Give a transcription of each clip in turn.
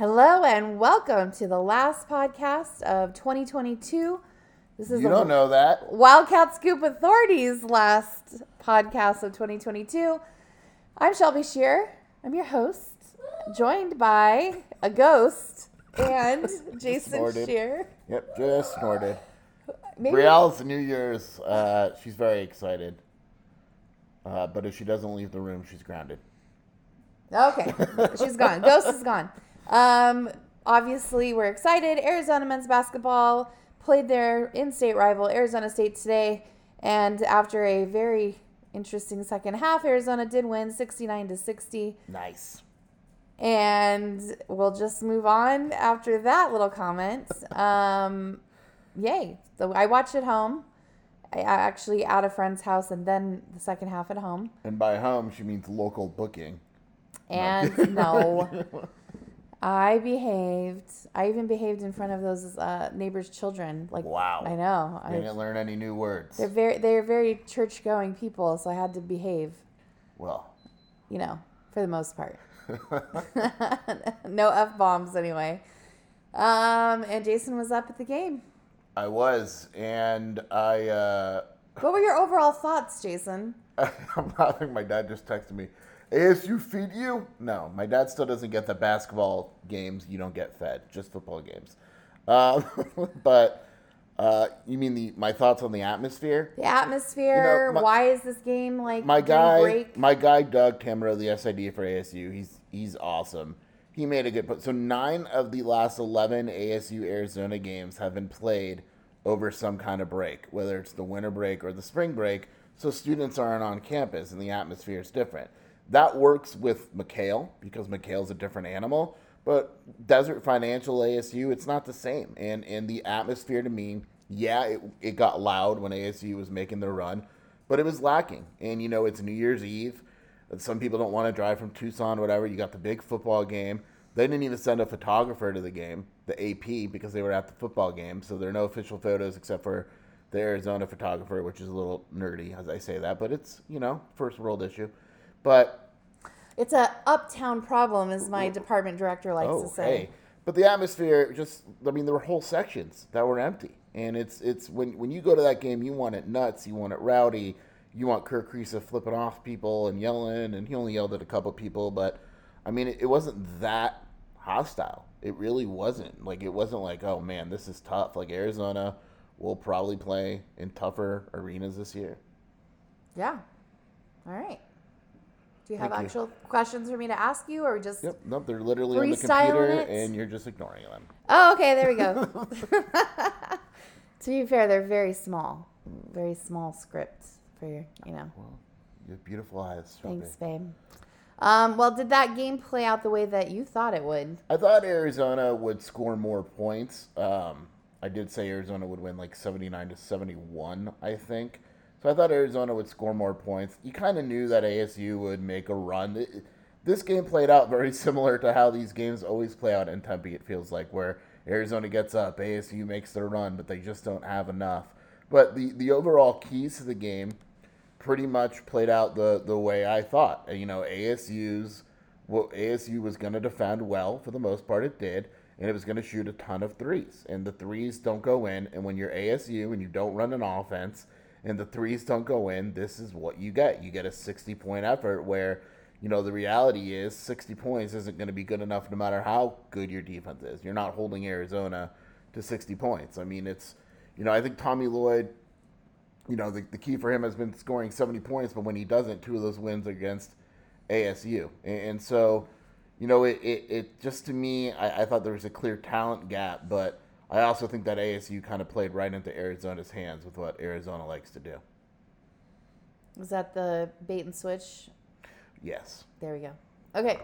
Hello and welcome to the last podcast of 2022. This is You don't know that. Wildcat Scoop Authority's last podcast of 2022. I'm Shelby Scheer. I'm your host, joined by a ghost and Jason Snorted. Scheer. Yep, just snorted. Maybe Brielle's New Year's. Uh, she's very excited. Uh, but if she doesn't leave the room, she's grounded. Okay, she's gone. Ghost is gone. Um, obviously, we're excited. Arizona men's basketball played their in-state rival Arizona State today, and after a very interesting second half, Arizona did win 69 to 60. Nice. And we'll just move on after that little comment. Um, yay! So I watched at home. I actually at a friend's house, and then the second half at home. And by home, she means local booking. And no, I behaved. I even behaved in front of those uh, neighbors' children. Like, Wow. I know. I I, didn't learn any new words. they're very, they're very church-going people, so I had to behave. Well, You know, for the most part. no f bombs anyway. Um, and Jason was up at the game. I was, and I. Uh, What were your overall thoughts, Jason? I'm laughing. My dad just texted me. ASU feed you? No, my dad still doesn't get the basketball games. You don't get fed, just football games. Uh, but uh, you mean the my thoughts on the atmosphere? The atmosphere. You know, my- why is this game like My guy, break? my guy Doug Tammaro, the SID for ASU. He's he's awesome. He made a good point. So nine of the last eleven ASU Arizona games have been played over some kind of break, whether it's the winter break or the spring break. So students aren't on campus and the atmosphere is different. That works with McKale because McKale's a different animal. But Desert Financial ASU, it's not the same. And and the atmosphere to me, yeah, it, it got loud when ASU was making their run, but it was lacking. And you know, it's New Year's Eve. Some people don't want to drive from Tucson, or whatever. You got the big football game. They didn't even send a photographer to the game, the AP, because they were at the football game. So there are no official photos except for the Arizona photographer, which is a little nerdy as I say that, but it's you know first world issue. But It's a uptown problem, as my department director likes oh to say. hey, but the atmosphere just I mean there were whole sections that were empty, and it's it's when when you go to that game, you want it nuts, you want it rowdy, you want Kerr Kriisa flipping off people and yelling, and he only yelled at a couple people, but I mean it, it wasn't that hostile. It really wasn't like it wasn't like oh man this is tough. Like Arizona will probably play in tougher arenas this year. Yeah. All right. Do you have Thank you. actual questions for me to ask you, or just? Yep, nope, they're literally on the computer, it? and you're just ignoring them. Oh, okay. There we go. to be fair, they're very small, very small scripts for your, you know. Well, you have beautiful eyes. Thanks, babe. Um, well, did that game play out the way that you thought it would? I thought Arizona would score more points. Um, I did say Arizona would win like 79 to 71, I think. So I thought Arizona would score more points. You kind of knew that ASU would make a run. It- this game played out very similar to how these games always play out in Tempe, it feels like, where Arizona gets up, ASU makes their run, but they just don't have enough. But the, the overall keys to the game pretty much played out the, the way I thought. You know, ASU's well, ASU was going to defend well for the most part. It did, and it was going to shoot a ton of threes. And the threes don't go in. And when you're ASU and you don't run an offense, and the threes don't go in, this is what you get. You get a 60 point effort where, you know, the reality is 60 points isn't going to be good enough no matter how good your defense is. You're not holding Arizona to 60 points. I mean, it's, you know, I think Tommy Lloyd you know, the, the key for him has been scoring 70 points, but when he doesn't, two of those wins against ASU. And, and so, you know, it, it, it just to me, I, I thought there was a clear talent gap, but I also think that ASU kind of played right into Arizona's hands with what Arizona likes to do. Was that the bait and switch? Yes. There we go. Okay.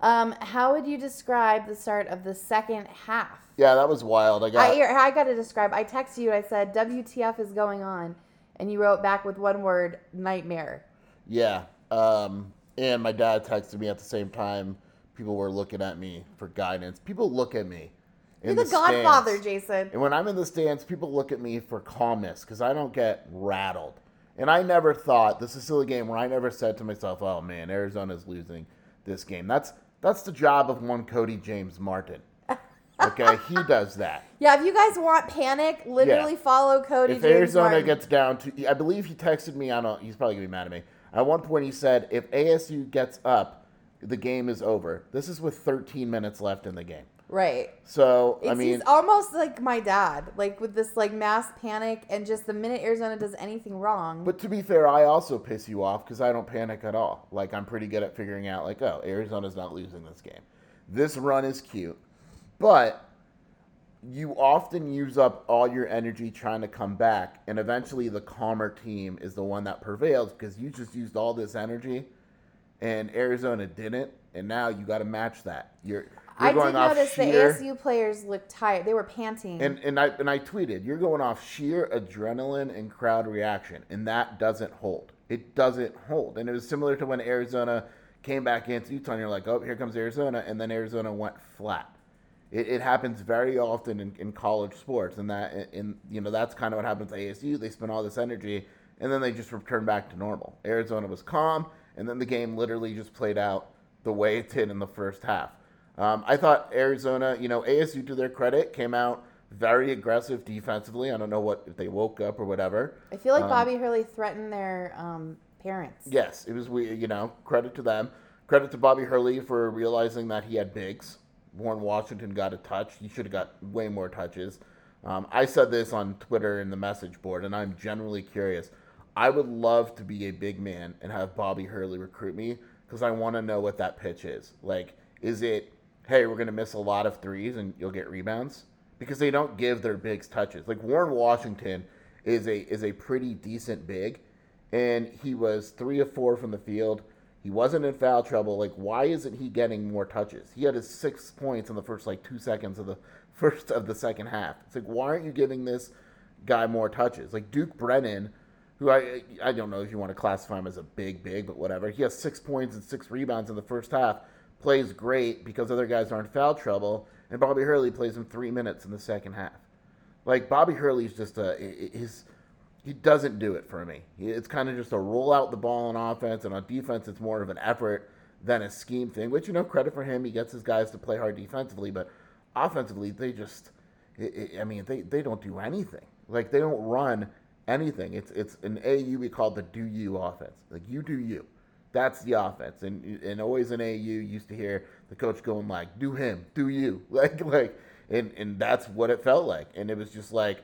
Um, how would you describe the start of the second half? Yeah, that was wild. I got I, I got to describe. I texted you. I said, "WTF is going on," and you wrote back with one word: "Nightmare." yeah. Um, and my dad texted me at the same time. People were looking at me for guidance. People look at me. You're the, the Godfather, stands. Jason. And when I'm in the stands, people look at me for calmness because I don't get rattled. And I never thought this is still a game where I never said to myself, "Oh man, Arizona's losing this game." That's That's the job of one Cody James Martin. Okay, he does that. Yeah, if you guys want panic, literally Yeah. follow Cody. James. If James Arizona Martin. gets down to, I believe he texted me. I don't. He's probably gonna be mad at me. At one point, he said, "If ASU gets up, the game is over." This is with 13 minutes left in the game. Right, So it's, I mean, he's almost like my dad, like with this like mass panic, and just the minute Arizona does anything wrong, But to be fair, I also piss you off because I don't panic at all. Like I'm pretty good at figuring out, like, oh, Arizona's not losing this game. This run is cute, but you often use up all your energy trying to come back, and eventually the calmer team is the one that prevails because you just used all this energy, and Arizona didn't, and now you got to match that. You're, you're I did notice sheer, the ASU players looked tired. They were panting. and and I and I tweeted, you're going off sheer adrenaline and crowd reaction, and that doesn't hold. It doesn't hold. And it was similar to when Arizona came back into Utah, and you're like, oh, here comes Arizona, and then Arizona went flat. It, it happens very often in, in college sports, and that in you know that's kind of what happens at ASU. They spend all this energy, and then they just return back to normal. Arizona was calm, and then the game literally just played out the way it did in the first half. Um, I thought Arizona, you know, ASU to their credit, came out very aggressive defensively. I don't know what if they woke up or whatever. I feel like um, Bobby Hurley threatened their um, parents. Yes, it was we. You know, credit to them. Credit to Bobby Hurley for realizing that he had bigs. Warren Washington got a touch. He should have got way more touches. Um, I said this on Twitter in the message board, and I'm generally curious. I would love to be a big man and have Bobby Hurley recruit me because I want to know what that pitch is. Like, is it, hey, we're going to miss a lot of threes and you'll get rebounds? Because they don't give their bigs touches. Like Warren Washington is a is a pretty decent big, and he was three of four from the field. He wasn't in foul trouble. Like, why isn't he getting more touches? He had his six points in the first like two seconds of the first of the second half. It's like, why aren't you giving this guy more touches? Like Duke Brennan, who I I don't know if you want to classify him as a big big, but whatever. He has six points and six rebounds in the first half. Plays great because other guys are in foul trouble, and Bobby Hurley plays him three minutes in the second half. Like Bobby Hurley's just a his he doesn't do it for me. It's kind of just a roll out the ball on offense, and on defense, it's more of an effort than a scheme thing. Which you know, credit for him, he gets his guys to play hard defensively, but offensively, they just, I mean, they they don't do anything. Like they don't run anything. It's it's an AU we call the do you offense. Like you do you. That's the offense, and and always in AU used to hear the coach going like, "Do him, do you," like like, and and that's what it felt like, and it was just like,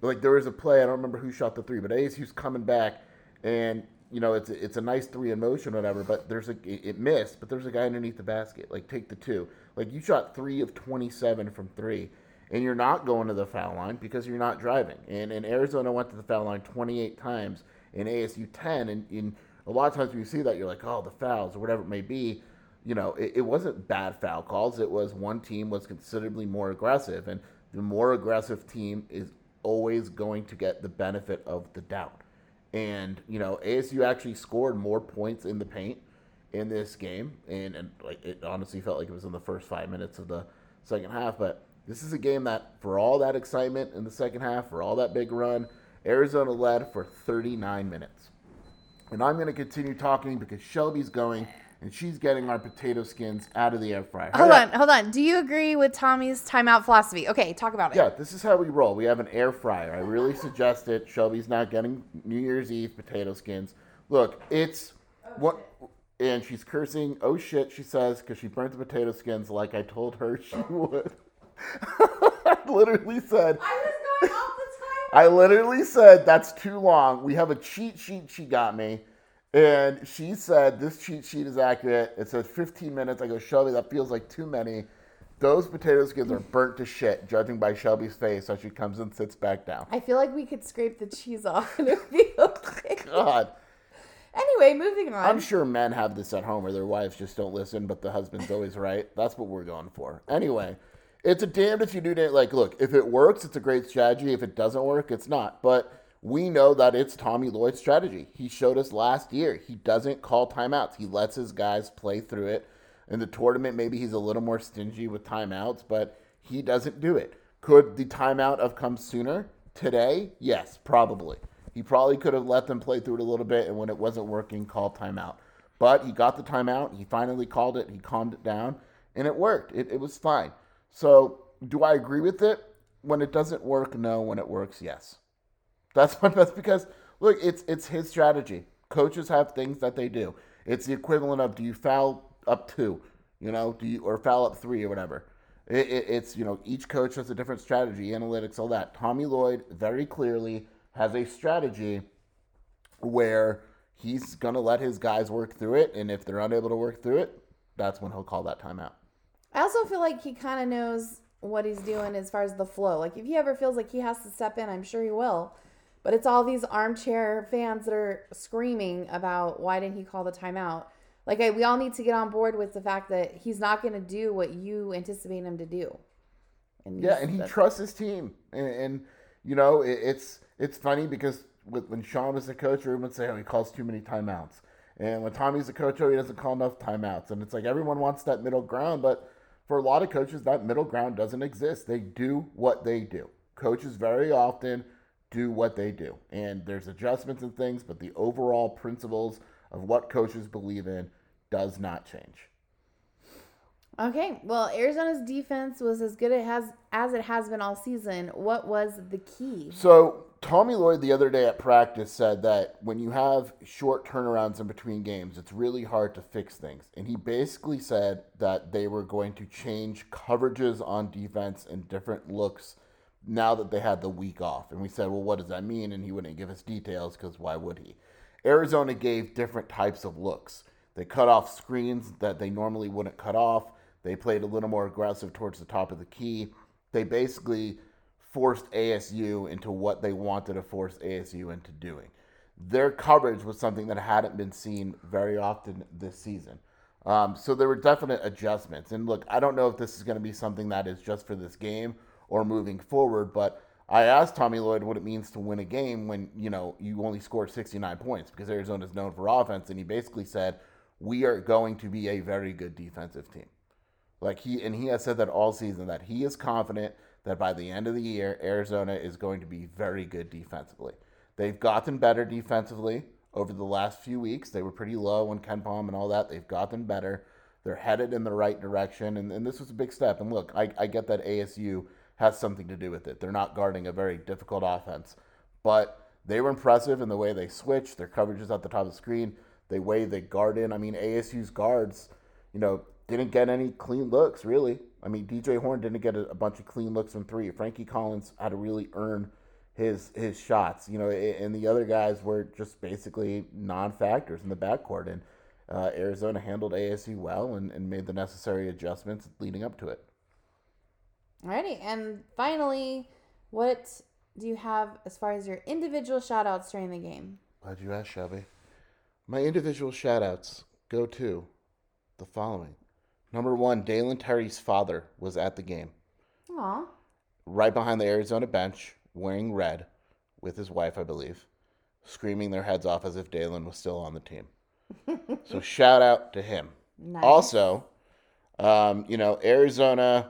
like there was a play I don't remember who shot the three, but ASU's coming back, and you know it's a, it's a nice three in motion, whatever, but there's a it, missed, but there's a guy underneath the basket, like take the two, like you shot three of twenty seven from three, and you're not going to the foul line because you're not driving, and and Arizona went to the foul line twenty eight times, and ASU ten, and in a lot of times when you see that, you're like, oh, the fouls or whatever it may be. You know, it, it wasn't bad foul calls. It was one team was considerably more aggressive, and the more aggressive team is always going to get the benefit of the doubt. And you know, ASU actually scored more points in the paint in this game, and, and like it honestly felt like it was in the first five minutes of the second half. But this is a game that, for all that excitement in the second half, for all that big run, Arizona led for 39 minutes. And I'm going to continue talking because Shelby's going and she's getting our potato skins out of the air fryer. Hold Hurry on, hold on. Do you agree with Tommy's timeout philosophy? Okay, talk about it. Yeah, this is how we roll. We have an air fryer. I really suggest it. Shelby's not getting New Year's Eve potato skins. Look, it's oh, what, and she's cursing. Oh shit, she says because she burnt the potato skins like I told her she would. I literally said. I was going off the time. I literally said that's too long. We have a cheat sheet she got me, and she said this cheat sheet is accurate. It says 15 minutes. I go, Shelby, that feels like too many. Those potato skins are burnt to shit, judging by Shelby's face as she comes and sits back down. I feel like we could scrape the cheese off and it would be okay. God, Anyway, moving on. I'm sure men have this at home where their wives just don't listen, but the husband's always right. That's what we're going for. Anyway, it's a damned if you do it. Like, look, if it works, it's a great strategy. If it doesn't work, it's not. But we know that it's Tommy Lloyd's strategy. He showed us last year. He doesn't call timeouts. He lets his guys play through it. In the tournament, maybe he's a little more stingy with timeouts, but he doesn't do it. Could the timeout have come sooner today? Yes, probably. He probably could have let them play through it a little bit, and when it wasn't working, call timeout. But he got the timeout. He finally called it. He calmed it down, and it worked. It, it was fine. So, do I agree with it? When it doesn't work, no. When it works, yes. That's what. That's because look, it's it's his strategy. Coaches have things that they do. It's the equivalent of do you foul up two, you know, do you or foul up three or whatever. It, it, it's you know each coach has a different strategy, analytics, all that. Tommy Lloyd very clearly has a strategy where he's gonna let his guys work through it, and if they're unable to work through it, that's when he'll call that timeout. I also feel like he kind of knows what he's doing as far as the flow. Like if he ever feels like he has to step in, I'm sure he will. But it's all these armchair fans that are screaming about why didn't he call the timeout? Like I, we all need to get on board with the fact that he's not going to do what you anticipate him to do. And yeah, and he trusts his team, and, and you know it, it's it's funny because with, when Sean was the coach, everyone would say, "Oh, he calls too many timeouts," and when Tommy's the coach, oh, he doesn't call enough timeouts, and it's like everyone wants that middle ground, but for a lot of coaches, that middle ground doesn't exist. They do what they do. Coaches very often do what they do. And there's adjustments and things, but the overall principles of what coaches believe in does not change. Okay, well, Arizona's defense was as good it has as it has been all season. What was the key? So Tommy Lloyd the other day at practice said that when you have short turnarounds in between games, it's really hard to fix things. And he basically said that they were going to change coverages on defense and different looks now that they had the week off. And we said, well, what does that mean? And he wouldn't give us details because why would he? Arizona gave different types of looks. They cut off screens that they normally wouldn't cut off. They played a little more aggressive towards the top of the key. They basically forced ASU into what they wanted to force ASU into doing. Their coverage was something that hadn't been seen very often this season. Um, so there were definite adjustments. And look, I don't know if this is going to be something that is just for this game or moving forward. But I asked Tommy Lloyd what it means to win a game when, you know, you only scored 69 points because Arizona is known for offense. And he basically said, we are going to be a very good defensive team. Like he, and he has said that all season that he is confident that by the end of the year, Arizona is going to be very good defensively. They've gotten better defensively over the last few weeks. They were pretty low on KenPom and all that. They've gotten better. They're headed in the right direction. And, and this was a big step. And look, I, I get that ASU has something to do with it. They're not guarding a very difficult offense, but they were impressive in the way they switched. Their coverage is at the top of the screen. The way they guard in. I mean, ASU's guards, you know, didn't get any clean looks really. I mean, DJ Horne didn't get a, a bunch of clean looks from three. Frankie Collins had to really earn his his shots, you know, and the other guys were just basically non-factors in the backcourt. And uh, Arizona handled ASU well and, and made the necessary adjustments leading up to it. Alrighty, and finally, what do you have as far as your individual shoutouts during the game? Glad you asked, Shelby. My individual shoutouts go to the following. Number one, Dalen Terry's father was at the game. Aw. Right behind the Arizona bench, wearing red, with his wife, I believe, screaming their heads off as if Dalen was still on the team. so shout out to him. Nice. Also, um, you know, Arizona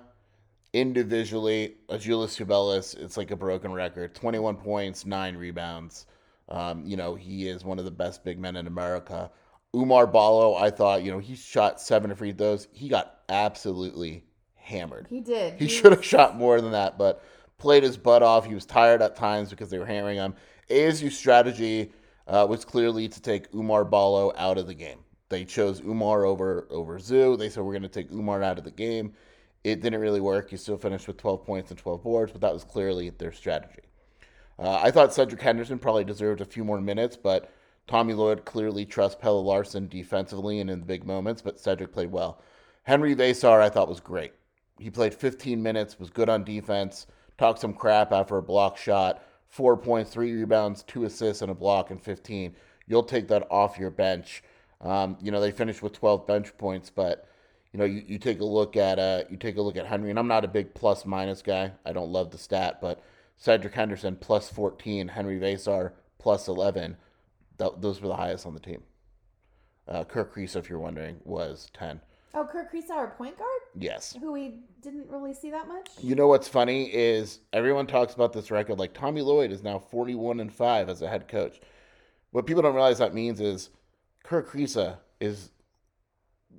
individually, Azuolas Tubelis, it's like a broken record. 21 points, nine rebounds. Um, you know, he is one of the best big men in America. Oumar Ballo, I thought, you know, he shot seven free throws. He got absolutely hammered. He did. He, he should have shot more than that, but played his butt off. He was tired at times because they were hammering him. ASU's strategy uh, was clearly to take Oumar Ballo out of the game. They chose Oumar over over Zoo. They said we're going to take Oumar out of the game. It didn't really work. You still finished with 12 points and 12 boards, but that was clearly their strategy. Uh, I thought Cedric Henderson probably deserved a few more minutes, but Tommy Lloyd clearly trusts Pelle Larsson defensively and in the big moments, but Cedric played well. Henry Veesaar, I thought, was great. He played 15 minutes, was good on defense, talked some crap after a block shot, four points, three rebounds, two assists, and a block in 15. You'll take that off your bench. Um, you know, they finished with 12 bench points, but you know, you, you take a look at uh, you take a look at Henry, and I'm not a big plus minus guy. I don't love the stat, but Cedric Henderson plus 14, Henry Veesaar plus 11. Th- those were the highest on the team. Uh, Kerr Kriisa, if you're wondering, was 10. Oh, Kerr Kriisa, our point guard? Yes. Who we didn't really see that much? You know what's funny is everyone talks about this record. Like Tommy Lloyd is now 41 and 5 as a head coach. What people don't realize that means is Kerr Kriisa is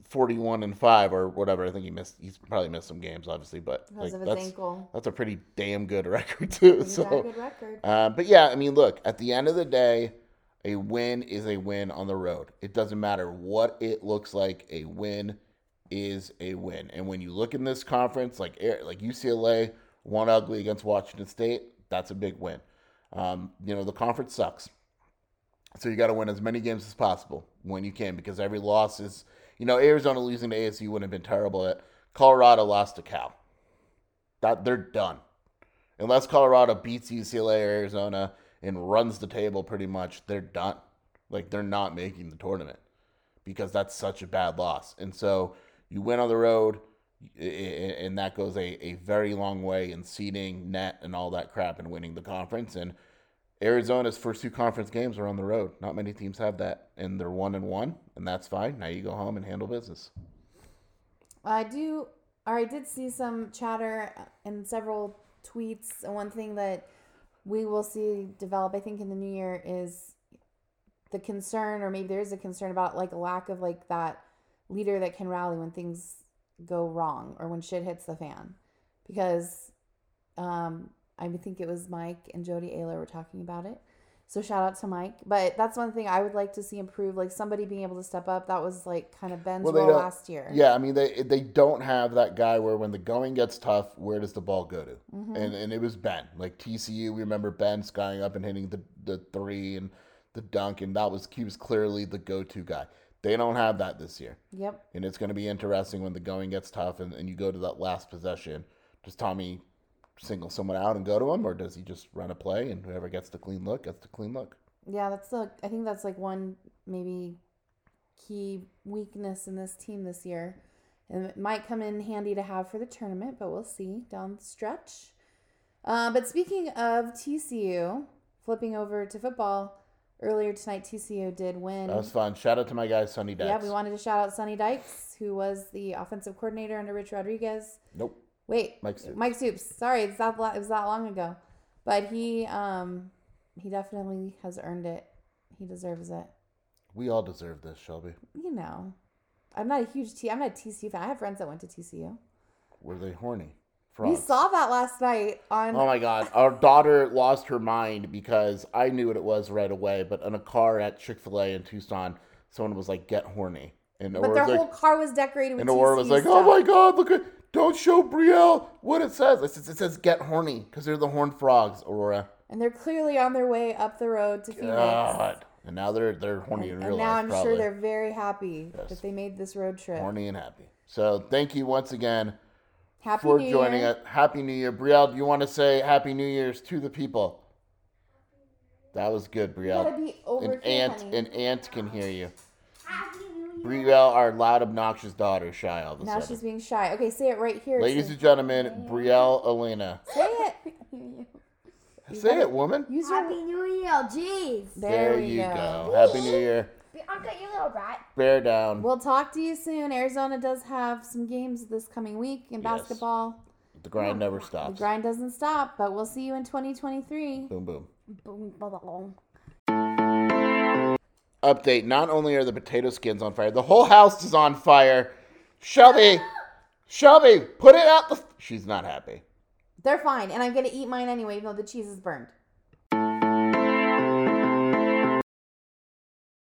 forty-one and five or whatever. I think he missed. He's probably missed some games, obviously, but because like, of his that's ankle. that's a pretty damn good record too. So a good record. uh, but yeah, I mean, look, at the end of the day, a win is a win on the road. It doesn't matter what it looks like. A win is a win. And when you look in this conference, like Air- like UCLA won ugly against Washington State, that's a big win. Um, you know, the conference sucks. So you got to win as many games as possible when you can because every loss is, you know, Arizona losing to ASU wouldn't have been terrible. At Colorado lost to Cal. That they're done unless Colorado beats UCLA or Arizona and runs the table pretty much, they're done. Like they're not making the tournament because that's such a bad loss. And so you win on the road, and that goes a, a very long way in seeding, net, and all that crap and winning the conference. And Arizona's first two conference games are on the road. Not many teams have that, and they're one and one, and that's fine. Now you go home and handle business. I do, or I did see some chatter in several tweets. And one thing that we will see develop, I think, in the new year is the concern, or maybe there is a concern about like a lack of like that leader that can rally when things go wrong or when shit hits the fan. Because um, I think it was Mike and Jody Ayler were talking about it. So shout out to Mike. But that's one thing I would like to see improve, like somebody being able to step up. That was like kind of Ben's Well, role last year. Yeah, I mean they they don't have that guy where when the going gets tough, where does the ball go to? Mm-hmm. And and it was Ben. Like TCU, we remember Ben skying up and hitting the the three and the dunk, and that was he was clearly the go to guy. They don't have that this year, Yep. and it's going to be interesting when the going gets tough and, and you go to that last possession. Does Tommy single someone out and go to him, or does he just run a play and whoever gets the clean look gets the clean look? Yeah, that's the. I think that's like one maybe key weakness in this team this year, and it might come in handy to have for the tournament, but we'll see down the stretch. Uh, but speaking of TCU, flipping over to football, earlier tonight TCU did win. That was fun. Shout out to my guy Sonny Dykes. yeah, we wanted to shout out Sonny Dykes, who was the offensive coordinator under Rich Rodriguez. Nope. Wait, Mike Stoops. Mike Stoops. Sorry, it's that it was that long ago, but he um he definitely has earned it. He deserves it. We all deserve this, Shelby. You know, I'm not a huge T. I'm not a TCU fan. I have friends that went to TCU. Were they horny? We Frogs. saw that last night on. Oh my god, our daughter lost her mind because I knew what it was right away. But in a car at Chick Fil A in Tucson, someone was like, "Get horny," and but their whole like, car was decorated with and Aurora was like, "Oh my god, look at! Don't show Brielle what it says. It says, it says get horny because they're the horned frogs, Aurora. And they're clearly on their way up the road to Phoenix. God, and now they're they're horny in And real And now life. I'm probably. sure they're very happy Yes. that they made this road trip. horny and happy. So thank you once again Happy for New joining Year. us. Happy New Year, Brielle. Do you want to say Happy New Year's to the people? That was good, You gotta Brielle. be over An here, aunt, honey. an aunt can hear you. Happy New Year. Brielle, our loud, obnoxious daughter, shy all of a Now sudden. she's being shy. Okay, say it right here. Ladies and gentlemen, Brielle Elena. say it. Say it, woman. Use your. Happy New Year. Jeez. There, we you go. go. Happy New Year. Uncle, you little rat. Bear down. We'll talk to you soon. Arizona does have some games this coming week in Yes. basketball. The grind never stops. The stops. grind doesn't stop, but we'll see you in 2023. Boom, boom. Boom, boom, boom. Update. Not only are the potato skins on fire, the whole house is on fire. Shelby, Shelby, put it out the. She's not happy. They're fine, and I'm gonna eat mine anyway, even though the cheese is burned.